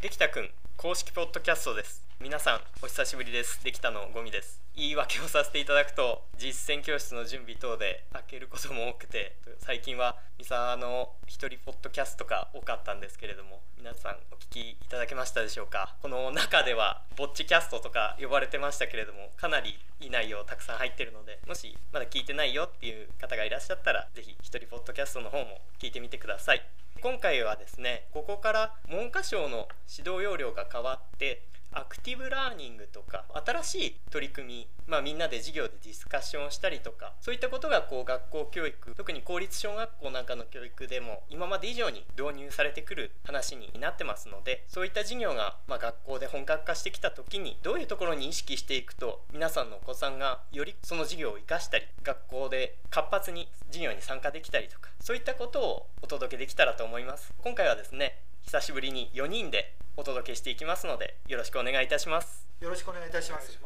できたくん公式ポッドキャストです。皆さんお久しぶりです。できたのゴミです。言い訳をさせていただくと実践教室の準備等で開けることも多くて最近は三沢の一人ポッドキャストが多かったんですけれども皆さんお聞きいただけましたでしょうか？この中ではぼっちキャストとか呼ばれてましたけれどもかなりいい内容たくさん入ってるのでもしまだ聞いてないよっていう方がいらっしゃったら是非一人ポッドキャストの方も聞いてみてください。今回はですねここから文科省の指導要領が変わってアクティブラーニングとか新しい取り組み、まあ、みんなで授業でディスカッションしたりとかそういったことがこう学校教育特に公立小学校なんかの教育でも今まで以上に導入されてくる話になってますのでそういった授業が、ま、学校で本格化してきた時にどういうところに意識していくと皆さんのお子さんがよりその授業を生かしたり学校で活発に授業に参加できたりとかそういったことをお届けできたらと思います。今回はですね久しぶりに4人でお届けしていきますのでよろしくお願いいたします。よろしくお願いいたします。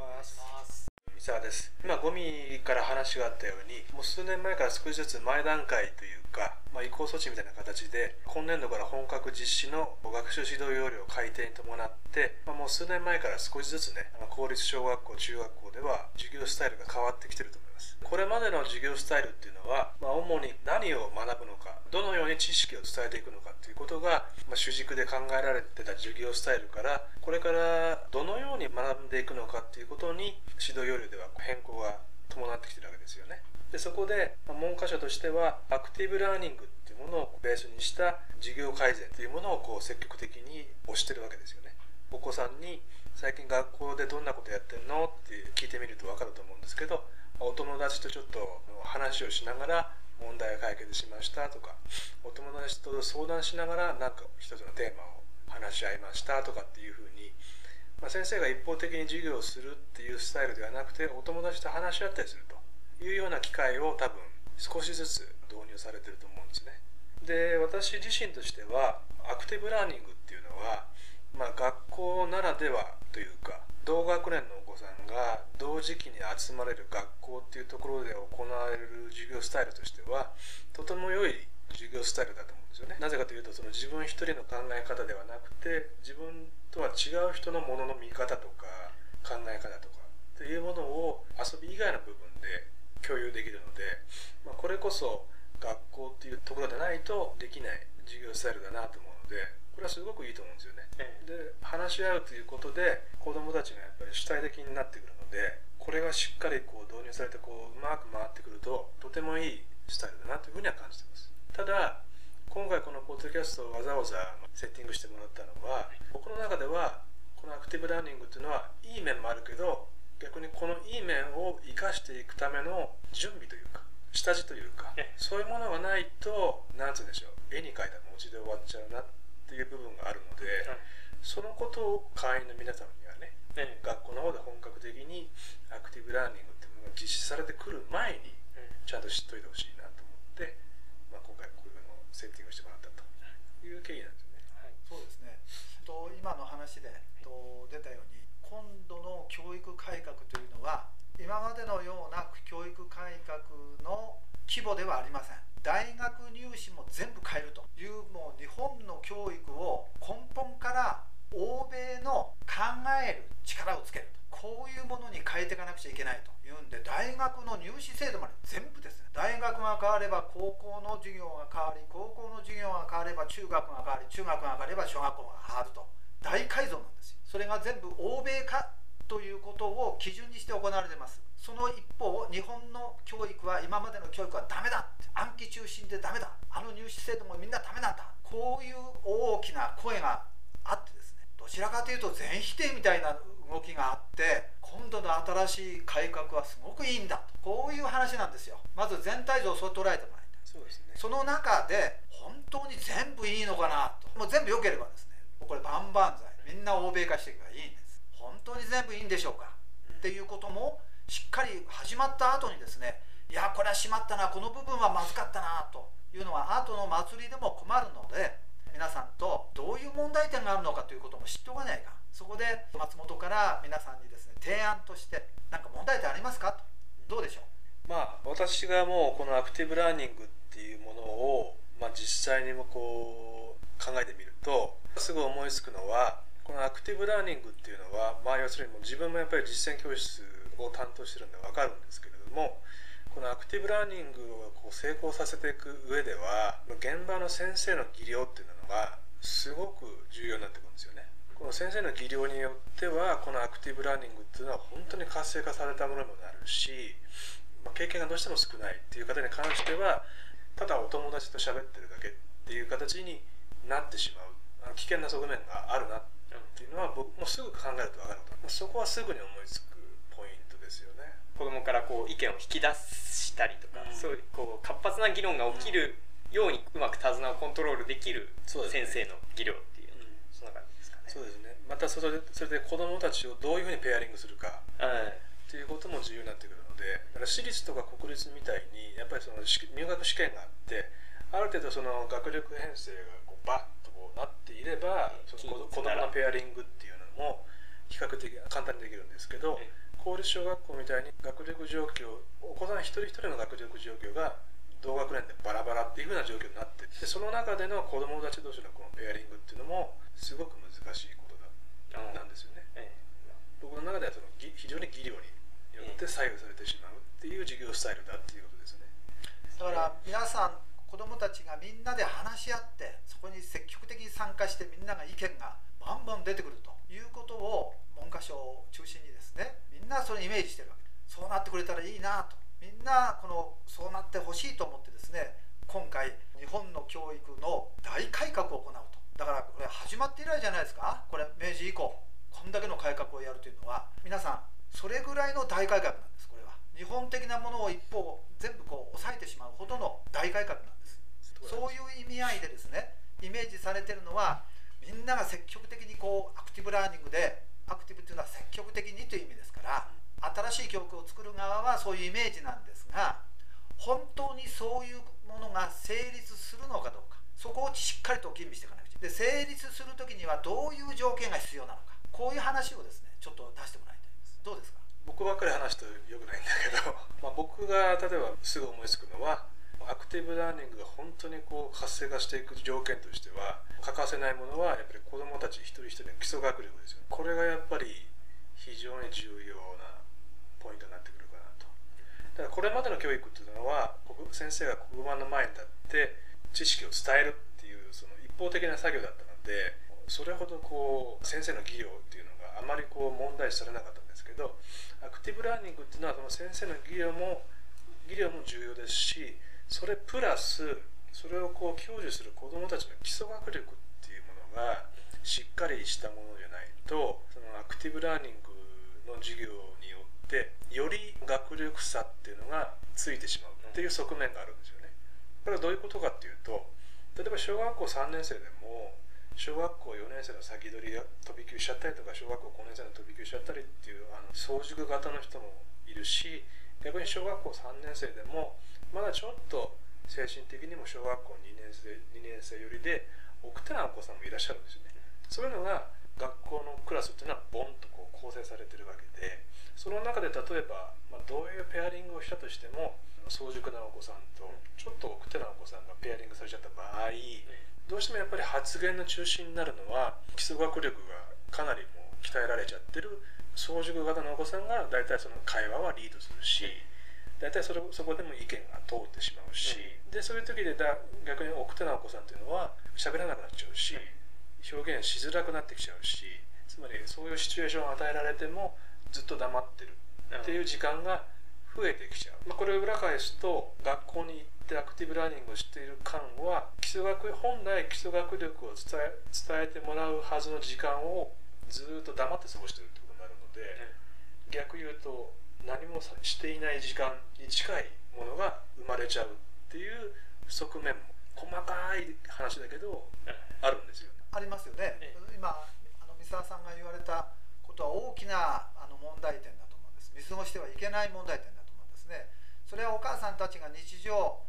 三沢です。今ゴミから話があったようにもう数年前から少しずつ前段階というか、まあ、移行措置みたいな形で今年度から本格実施の学習指導要領改定に伴って、まあ、もう数年前から少しずつね公立小学校中学校では授業スタイルが変わってきてると。思いますこれまでの授業スタイルっていうのは、まあ、主に何を学ぶのかどのように知識を伝えていくのかっていうことが、まあ、主軸で考えられてた授業スタイルからこれからどのように学んでいくのかっていうことに指導要領では変更が伴ってきてるわけですよね。でそこで、文科省としてはアクティブラーニングっていうものをベースにした授業改善というものをこう積極的に推してるわけですよね。お子さんに最近学校でどんなことやってんの？って聞いてみると分かると思うんですけどお友達とちょっと話をしながら問題を解決しましたとかお友達と相談しながら何か一つのテーマを話し合いましたとかっていうふうに、まあ、先生が一方的に授業をするっていうスタイルではなくてお友達と話し合ったりするというような機会を多分少しずつ導入されてると思うんですね。で私自身としてはアクティブラーニングっていうのは、まあ、学校ならではというか同学年のお子さんが同時期に集まれる学校っていうところで行われる授業スタイルとしてはとても良い授業スタイルだと思うんですよね。なぜかというとその自分一人の考え方ではなくて自分とは違う人のものの見方とか考え方とかっていうものを遊び以外の部分で共有できるので、まあ、これこそ学校っていうところでないとできない授業スタイルだなと思うのでこれはすごくいいと思うんですよね。で話し合うということで子どもたちがやっぱり主体的になってくるのでこれがしっかりこう導入されてこううまく回ってくるととてもいいスタイルだなというふうには感じてます。ただ今回このポッドキャストをわざわざセッティングしてもらったのは僕の中ではこのアクティブラーニングっていうのはいい面もあるけど逆にこのいい面を生かしていくための準備というか下地というかそういうものがないと何て言うんでしょう絵に描いた餅で終わっちゃうなっていう部分があるので、そのことを会員の皆様にはね、学校の方で本格的にアクティブラーニングっていうものが実施されてくる前にちゃんと知っといてほしいなと思って、まあ、今回こういうのをセッティングしてもらったとい。う経緯なんですよね。はい、そうですね。と今の話でと出たように今度の教育改革というのは今までのような教育改革の規模ではありません大学入試も全部変えるというもう日本の教育を根本から欧米の考える力をつけると。こういうものに変えていかなくちゃいけないというんで大学の入試制度まで全部ですね。大学が変われば高校の授業が変わり高校の授業が変われば中学が変わり中学が変われば小学校が変わると。大改造なんですよ。それが全部欧米化ということを基準にして行われてます。その一方日本の教育は今までの教育はダメだ暗記中心でダメだ。あの入試制度もみんなダメなんだ。こういう大きな声があってですね。どちらかというと全否定みたいな動きがあって今度の新しい改革はすごくいいんだ。とこういう話なんですよ。まず全体像をそう捉えてもらいたい。そうです、ね、その中で本当に全部いいのかなと。もう全部良ければですね。これ万々歳。みんな欧米化していけばいいんです。本当に全部いいんでしょうか、うん、っていうこともしっかり始まった後にですねいやこれはしまったなこの部分はまずかったなというのは後の祭りでも困るので皆さんとどういう問題点があるのかということも知っておかないか。そこで松本から皆さんにですね提案として何か問題点ありますか？とどうでしょう？まあ私がもうこのアクティブラーニングっていうものを、まあ、実際にもこう考えてみるとすぐ思いつくのはこのアクティブラーニングっていうのは、まあ、要するにもう自分もやっぱり実践教室を担当してるんで分かるんですけれどもこのアクティブラーニングをこう成功させていく上では現場の先生の技量っていうのがすごく重要になってくるんですよね。この先生の技量によってはこのアクティブラーニングっていうのは本当に活性化されたものにもなるし経験がどうしても少ないっていう方に関してはただお友達と喋ってるだけっていう形になってしまう危険な側面があるなっていうのは僕もすぐ考えると分かるとそこはすぐに思いつくポイントですよね。子供からこう意見を引き出したりとか、うん、そういうこう活発な議論が起きるようにうまく手綱をコントロールできる先生の技量っていう、うん、そんな感じですかね。そうですね。またそれでそれで子供たちをどういうふうにペアリングするか、っていうことも重要になってくるのでだから私立とか国立みたいにやっぱりその入学試験があってある程度その学力編成がこうバッとこうなっていればその子供のペアリングっていうのも比較的簡単にできるんですけど公立小学校みたいに学力状況お子さん一人一人の学力状況が同学年でバラバラっていうふうな状況になってでその中での子供たち同士のこのペアリングっていうのもすごく難しいことだなんですよね。僕の中ではその非常に技量によって左右されてしまうっていう授業スタイルだっていうことですね。だから皆さん子どもたちがみんなで話し合ってそこに積極的に参加してみんなが意見がバンバン出てくるということを文科省を中心にですねみんなそれイメージしてるわけ。そうなってくれたらいいなと。みんなこのそうなってほしいと思ってですね今回日本の教育の大改革を行うと。だからこれ始まって以来じゃないですか。これ明治以降こんだけの改革をやるというのは。皆さんそれぐらいの大改革なんですこれは。日本的なものを一方全部こう抑えてしまうほどの大改革なんです。そういう意味合いでですねイメージされてるのはみんなが積極的にこうアクティブラーニングでアクティブというのは積極的にという意味ですから新しい教育を作る側はそういうイメージなんですが本当にそういうものが成立するのかどうかそこをしっかりと吟味していかなくちゃで成立する時にはどういう条件が必要なのかこういう話をですねちょっと出してもらいたいです。どうですか？僕ばっかり話すとよくないんだけど、まあ、僕が例えばすぐ思いつくのはアクティブラーニングが本当にこう活性化していく条件としては欠かせないものはやっぱり子どもたち一人一人の基礎学力ですよ。ねこれがやっぱり非常に重要なポイントになってくるかなと。だからこれまでの教育っていうのは先生が黒板の前に立って知識を伝えるっていうその一方的な作業だったのでそれほどこう先生の技量っていうのがあまりこう問題視されなかったんですけどアクティブラーニングっていうのはその先生の技量も技量も重要ですしそれプラスそれをこう享受する子どもたちの基礎学力っていうものがしっかりしたものじゃないとそのアクティブラーニングの授業によってより学力差っていうのがついてしまうっていう側面があるんですよね。これはどういうことかっていうと例えば小学校3年生でも小学校4年生の先取りが飛び級しちゃったりとか小学校5年生の飛び級しちゃったりっていうあの早熟型の人もいるし逆に小学校3年生でもまだちょっと精神的にも小学校2年生 ,2 年生よりで奥手なお子さんもいらっしゃるんですよね。そういうのが学校のクラスっていうのはボンとこう構成されてるわけでその中で例えば、まあ、どういうペアリングをしたとしても早熟なお子さんとちょっと奥手なお子さんがペアリングされちゃった場合どうしてもやっぱり発言の中心になるのは基礎学力がかなりもう鍛えられちゃってる早熟型のお子さんが大体その会話はリードするし大体それそこでも意見が通ってしまうし、うん、でそういう時でだ逆に奥手なお子さんっていうのは喋らなくなっちゃうし表現しづらくなってきちゃうしつまりそういうシチュエーションを与えられてもずっと黙ってるっていう時間が増えてきちゃう、まあ、これを裏返すと学校に行ってアクティブラーニングをしている間は基礎学本来基礎学力を伝え伝えてもらうはずの時間をずっと黙って過ごしてるってことになるので、逆言うと何もしていない時間に近いものが生まれちゃうっていう側面も細かい話だけどあるんですよね。ありますよね。今あの三沢さんが言われたことは大きなあの問題点だと思うんです。見過ごしてはいけない問題点だと思うんですね。それはお母さんたちが日常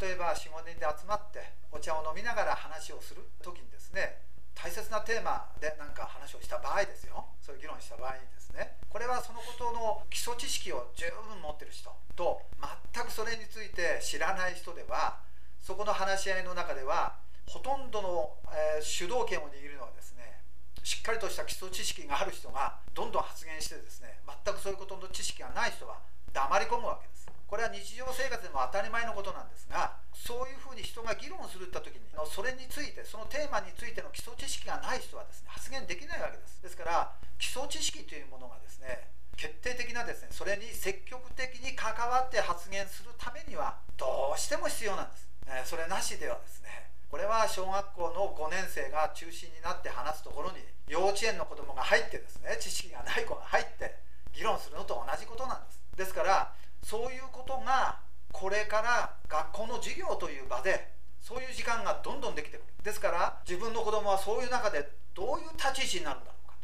例えば45人で集まってお茶を飲みながら話をする時にですね大切なテーマで何か話をした場合ですよ。そういう議論した場合にですね。これはそのことの基礎知識を十分持ってる人と全くそれについて知らない人ではそこの話し合いの中ではほとんどの、えー、主導権を握るのはですねしっかりとした基礎知識がある人がどんどん発言してですね全くそういうことの知識がない人は黙り込むわけです。これは日常生活でも当たり前のことなんですがそういうふうに人が議論するった時にそれについてそのテーマについての基礎知識がない人はですね発言できないわけです。ですから基礎知識というものがですね決定的なですねそれに積極的に関わって発言するためにはどうしても必要なんです、えそれなしではですねこれは小学校の5年生が中心になって話すところに幼稚園の子供が入ってですね知識がない子が入って議論するのと同じことなんです。ですからそういうことがこれから学校の授業という場でそういう時間がどんどんできてくる。ですから自分の子供はそういう中でどういう立ち位置になるんだろうか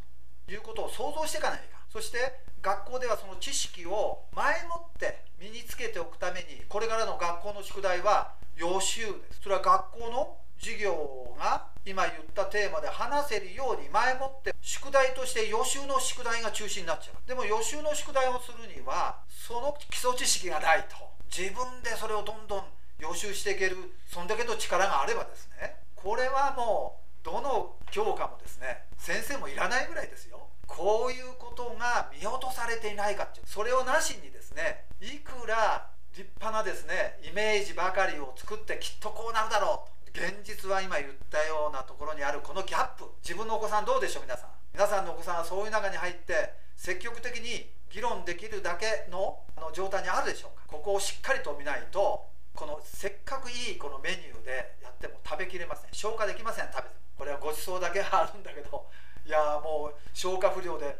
ということを想像していかないかそして学校ではその知識を前もって身につけておくためにこれからの学校の宿題は予習です。それは学校の授業が今言ったテーマで話せるように前もって宿題として予習の宿題が中心になっちゃう。でも予習の宿題をするにはその基礎知識がないと。自分でそれをどんどん予習していけるそんだけの力があればですね。これはもうどの教科もですね先生もいらないぐらいですよ。こういうことが見落とされていないかっていう。それをなしにですねいくら立派なですねイメージばかりを作ってきっとこうなるだろうと。現実は今言ったようなところにあるこのギャップ。自分のお子さんどうでしょう皆さん。皆さんのお子さんはそういう中に入って積極的に議論できるだけの状態にあるでしょうか。ここをしっかりと見ないとこのせっかくいいこのメニューでやっても食べきれません。消化できません食べてこれはごちそうだけあるんだけどいやもう消化不良で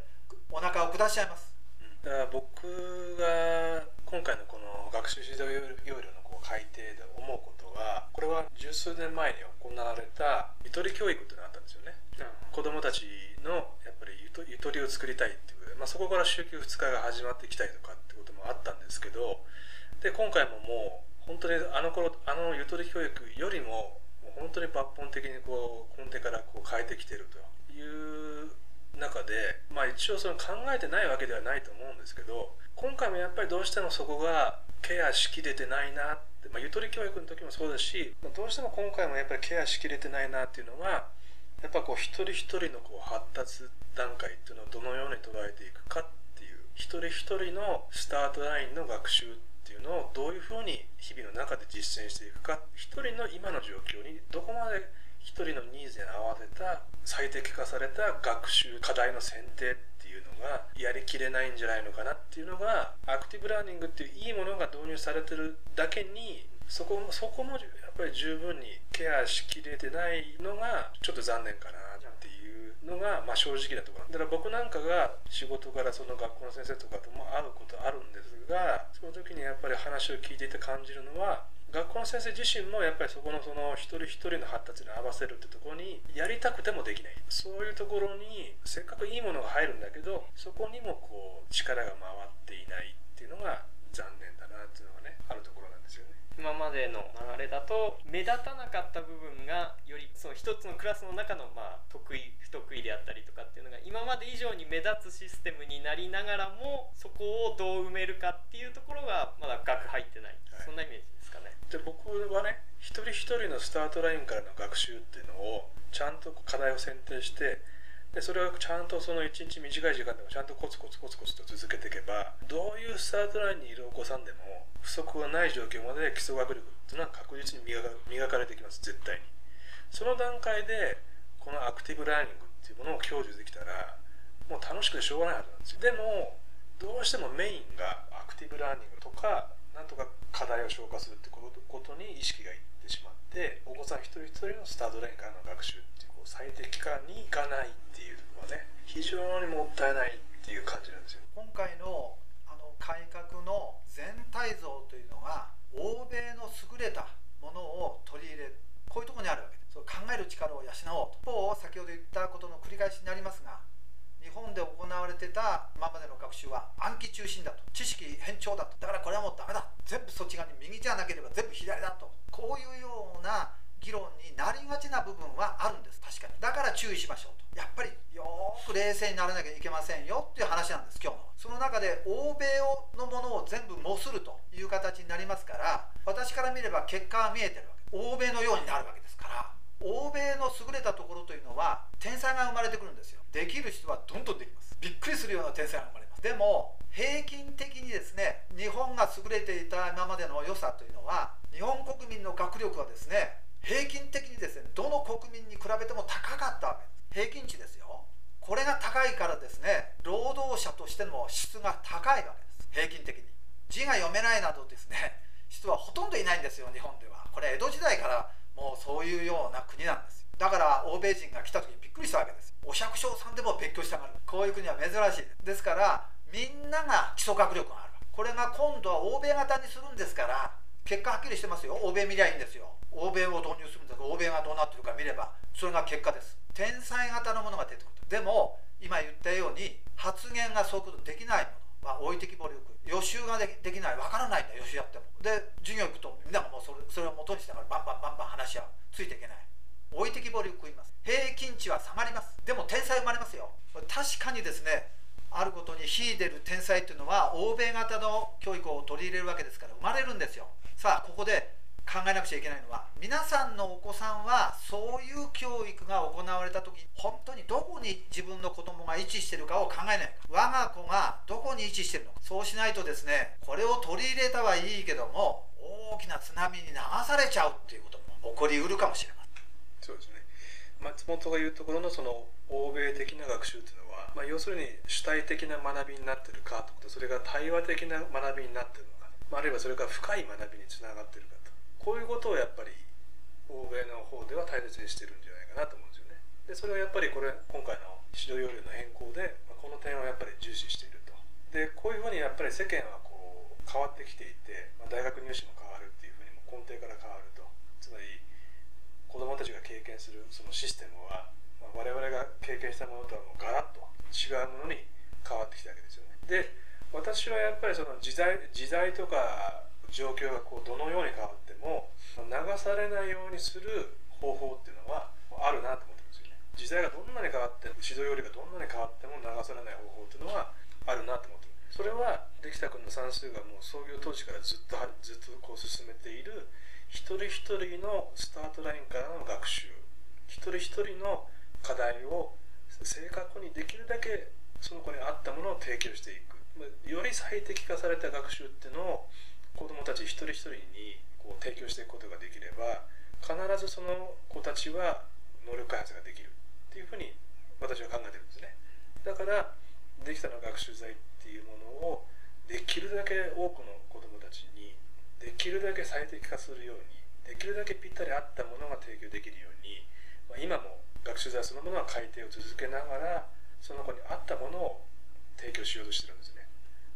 お腹を下しちゃいます。だから僕が今回のこの学習指導要領のこう改定で思うこと。がこれは十数年前に行われたゆとり教育っていうのがあったんですよね、うん、子どもたちのやっぱりゆとゆとりを作りたいっていうことで、まあ、そこから週休2日が始まってきたりとかってこともあったんですけどで今回ももう本当にあの頃あのゆとり教育よりももう本当に抜本的にこう根底からこう変えてきてるという中で、まあ、一応その考えてないわけではないと思うんですけど今回もやっぱりどうしてもそこがケアしきれてないなって、まあ、ゆとり教育の時もそうだしどうしても今回もやっぱりケアしきれてないなっていうのはやっぱこう一人一人のこう発達段階っていうのをどのように捉えていくかっていう一人一人のスタートラインの学習っていうのをどういうふうに日々の中で実践していくか一人の今の状況にどこまで一人のニーズに合わせた最適化された学習課題の選定っていうのがやりきれないんじゃないのかなっていうのがアクティブラーニングっていういいものが導入されてるだけにそこもそこもやっぱり十分にケアしきれてないのがちょっと残念かなっていうのが、まあ、正直なところ。だから僕なんかが仕事からその学校の先生とかとも会うことあるんですがその時にやっぱり話を聞いていて感じるのは学校の先生自身もやっぱりそこのその一人一人の発達に合わせるってとこにやりたくてもできない。そういうところにせっかくいいものが入るんだけどそこにもこう力が回っていないっていうのが残念だなっていうのがねあるところ。今までの流れだと目立たなかった部分がよりその一つのクラスの中のまあ得意不得意であったりとかっていうのが今まで以上に目立つシステムになりながらもそこをどう埋めるかっていうところがまだ額入ってない、はい、そんなイメージで僕はね一人一人のスタートラインからの学習っていうのをちゃんと課題を選定してでそれをちゃんとその1日短い時間でもちゃんとコツコツコツコツと続けていけばどういうスタートラインにいるお子さんでも不足がない状況まで基礎学力っていうのは確実に磨か磨かれてきます絶対に。その段階でこのアクティブラーニングっていうものを享受できたらもう楽しくてしょうがないはずなんですよ。でもどうしてもメインがアクティブラーニングとかなんとか課題を消化するってことに意識がいってしまってお子さん一人一人のスタートラインからの学習っていう。最適化にいかないっていうのはね非常にもったいないっていう感じなんですよ。今回のあの改革の全体像というのが欧米の優れたものを取り入れるこういうとこにあるわけ。ですそう考える力を養おうと一方先ほど言ったことの繰り返しになりますが日本で行われてた今までの学習は暗記中心だと。知識偏重だと。だからこれはもうダメだ。全部そっち側に右じゃなければ全部左だと。こういうような議論になりがちな部分はあるんです。確かに。だから注意しましょうと。やっぱりよく冷静にならなきゃいけませんよっていう話なんです今日の。その中で欧米のものを全部模するという形になりますから私から見れば結果は見えてるわけ。欧米のようになるわけですから欧米の優れたところというのは天才が生まれてくるんですよ。できる人はどんどんできます。びっくりするような天才が生まれます。でも平均的にですね日本が優れていた今までの良さというのは日本国民の学力はですね平均的にですねどの国民に比べても高かった。わけです平均値ですよ。これが高いからですね労働者としての質が高いわけです。平均的に。字が読めないなどですね人はほとんどいないんですよ日本では。これ江戸時代からもうそういうような国なんですだから欧米人が来た時にびっくりしたわけですお百姓さんでも勉強したがる。こういう国は珍しい。ですからみんなが基礎学力があるこれが今度は欧米型にするんですから結果はっきりしてますよ。欧米見りゃいいんですよ。欧米を導入するんですが欧米がどうなってるか見ればそれが結果です。天才型のものが出てくる。でも今言ったように発言がそういうことできないもの。は置いてきぼりを予習ができない。わからないんだ予習やっても。で授業行くとみんながもうそれそれを元にしてからバンバンバンバン話し合う。ついていけない。置いてきぼりを食います。平均値は下がります。でも天才生まれますよ。確かにですねあることに秀でる天才っていうのは欧米型の教育を取り入れるわけですから生まれるんですよ。さあここで考えなくちゃいけないのは皆さんのお子さんはそういう教育が行われた時本当にどこに自分の子供が位置してるかを考えない我が子がどこに位置してるのか。そうしないとですねこれを取り入れたはいいけども大きな津波に流されちゃうっていうことも起こりうるかもしれません。そうですね。松本が言うところのその欧米的な学習っていうのは、まあ、要するに主体的な学びになってるかとそれが対話的な学びになってるのか、あ、るいはそれが深い学びにつながってるかとこういうことをやっぱり欧米の方では大切にしてるんじゃないかなと思うんですよね。でそれはやっぱりこれ今回の指導要領の変更で、まあ、この点はやっぱり重視していると。でこういうふうにやっぱり世間はこう変わってきていて、まあ、大学入試も変わるっていうふうにも根底から変わると。つまり子どもたちが経験するそのシステムは、まあ、我々が経験したものとはもうガラッと違うものに変わってきたわけですよね。で私はやっぱりその時代時代とか状況がこうどのように変わっても流されないようにする方法っていうのはあるなと思ってますよね。時代がどんなに変わって指導要領がどんなに変わっても流されない方法っていうのはあるなと思ってるそれは出来た君の算数がもう創業当時からずっとずっとこう進めている一人一人のスタートラインからの学習一人一人の課題を正確にできるだけその子に合ったものを提供していく。より最適化された学習っていうのを子どもたち一人一人にこう提供していくことができれば必ずその子たちは能力開発ができるっていうふうに私は考えてるんですね。だからできたの学習剤っていうものをできるだけ多くの子どもたちにできるだけ最適化するようにできるだけぴったり合ったものが提供できるように、ま、今も学習剤そのものは改定を続けながらその子に合ったものを提供しようとしてるんですね。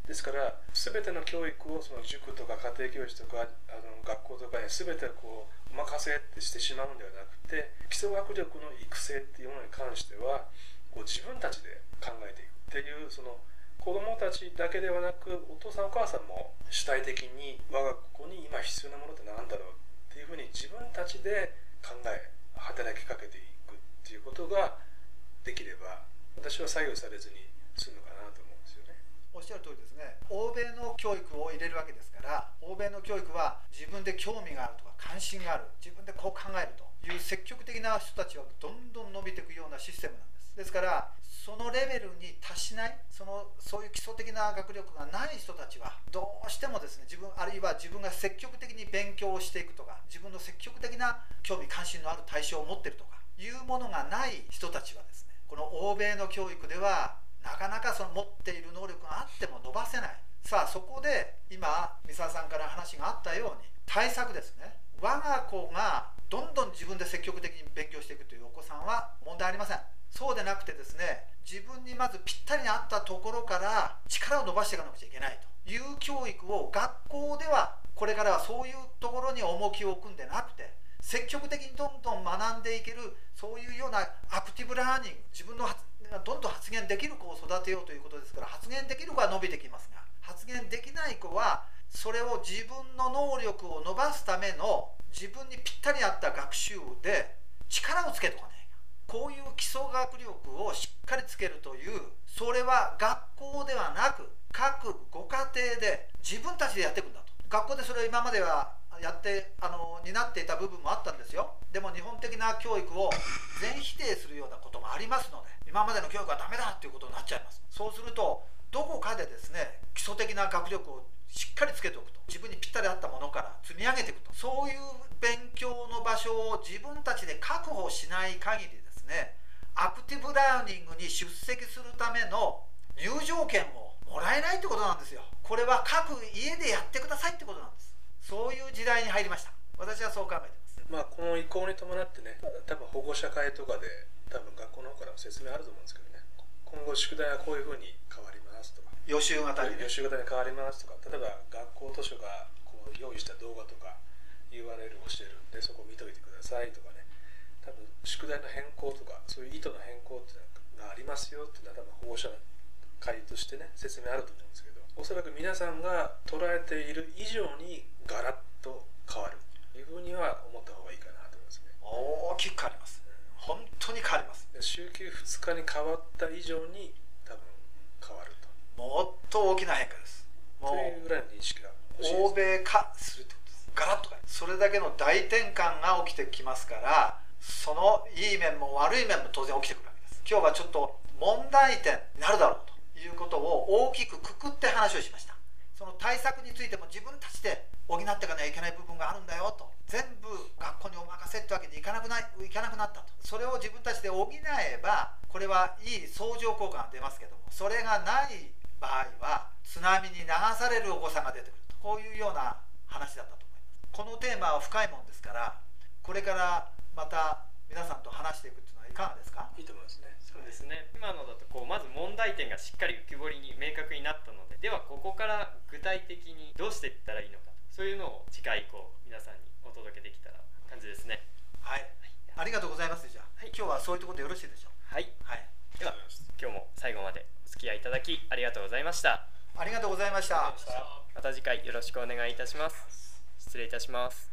ですから全ての教育をその塾とか家庭教師とかあの学校とかに全てこうお任せってしてしまうんではなくて基礎学力の育成っていうものに関してはこう自分たちで考えていくっていうその子どもたちだけではなくお父さんお母さんも主体的に我が子に今必要なものって何だろうっていうふうに自分たちで考え働きかけていくっていうことができれば私は左右されずに済むかなと。おっしゃる通りですね。欧米の教育を入れるわけですから欧米の教育は自分で興味があるとか関心がある自分でこう考えるという積極的な人たちはどんどん伸びていくようなシステムなんです。ですからそのレベルに達しないそのそういう基礎的な学力がない人たちはどうしてもですね自分あるいは自分が積極的に勉強をしていくとか自分の積極的な興味関心のある対象を持ってるとかいうものがない人たちはですねこの欧米の教育ではなかなかその持っている能力があっても伸ばせない。さあそこで今三沢さんから話があったように対策ですね。我が子がどんどん自分で積極的に勉強していくというお子さんは問題ありません。そうでなくてですね自分にまずぴったりに合ったところから力を伸ばしていかなくちゃいけないという教育を学校ではこれからはそういうところに重きを置くんでなくて積極的にどんどん学んでいけるそういうようなアクティブラーニング自分のどんどん発言できる子を育てようということですから発言できる子は伸びてきますが発言できない子はそれを自分の能力を伸ばすための自分にぴったり合った学習で力をつけとかねこういう基礎学力をしっかりつけるというそれは学校ではなく各ご家庭で自分たちでやっていくんだと。学校でそれを今まではやってあの担っていた部分もあったんですよ。でも日本的な教育を全否定するようなこともありますので今までの教育はダメだっていうことになっちゃいます。そうするとどこかでですね基礎的な学力をしっかりつけておくと自分にぴったり合ったものから積み上げていくとそういう勉強の場所を自分たちで確保しない限りですねアクティブラーニングに出席するための入場券をもらえないってことなんですよ。これは各家でやってくださいってことなんです。そういう時代に入りました。私はそう考えてます。まあこの移行に伴ってね多分保護者会とかで多分学校の方からも説明あると思うんですけどね。今後宿題はこういうふうに変わりますとか。予習型に、ね、予習型に変わりますとか。例えば学校図書がこう用意した動画とか URL をしてる。んでそこ見といてくださいとかね。多分宿題の変更とかそういう意図の変更っていうのがありますよっていうのは多分保護者会としてね説明あると思うんですけどおそらく皆さんが捉えている以上にガラッと変わる。というふうには思った方がいいかなと思いますね。大きく変わります、うん、本当に変わります。週休2日に変わった以上に多分変わると。もっと大きな変化です。というぐらいの認識が欧米化するってことです。ガラッと変それだけの大転換が起きてきますからそのいい面も悪い面も当然起きてくるわけです。今日はちょっと問題点になるだろうということを大きくくくって話をしました。その対策についても自分たちで補っていかなきゃいけない部分があるんだよと。全部学校にお任せってわけにいかなくないいかなくなったと。それを自分たちで補えばこれはいい相乗効果が出ますけどもそれがない場合は津波に流されるお子さんが出てくると。こういうような話だったと思います。このテーマは深いもんですからこれからまた皆さんと話していくっていかがですか？いいと思いますね。そうですね。今のだとこうまず問題点がしっかり浮き彫りに明確になったのでではここから具体的にどうしていったらいいのかそういうのを次回以降皆さんにお届けできたら感じですね。はい、ありがとうございます。じゃあ、はい、今日はそういうところでよろしいでしょう？はい、はい、では今日も最後までお付き合いいただきありがとうございました。ありがとうございました。また次回よろしくお願いいたします。失礼いたします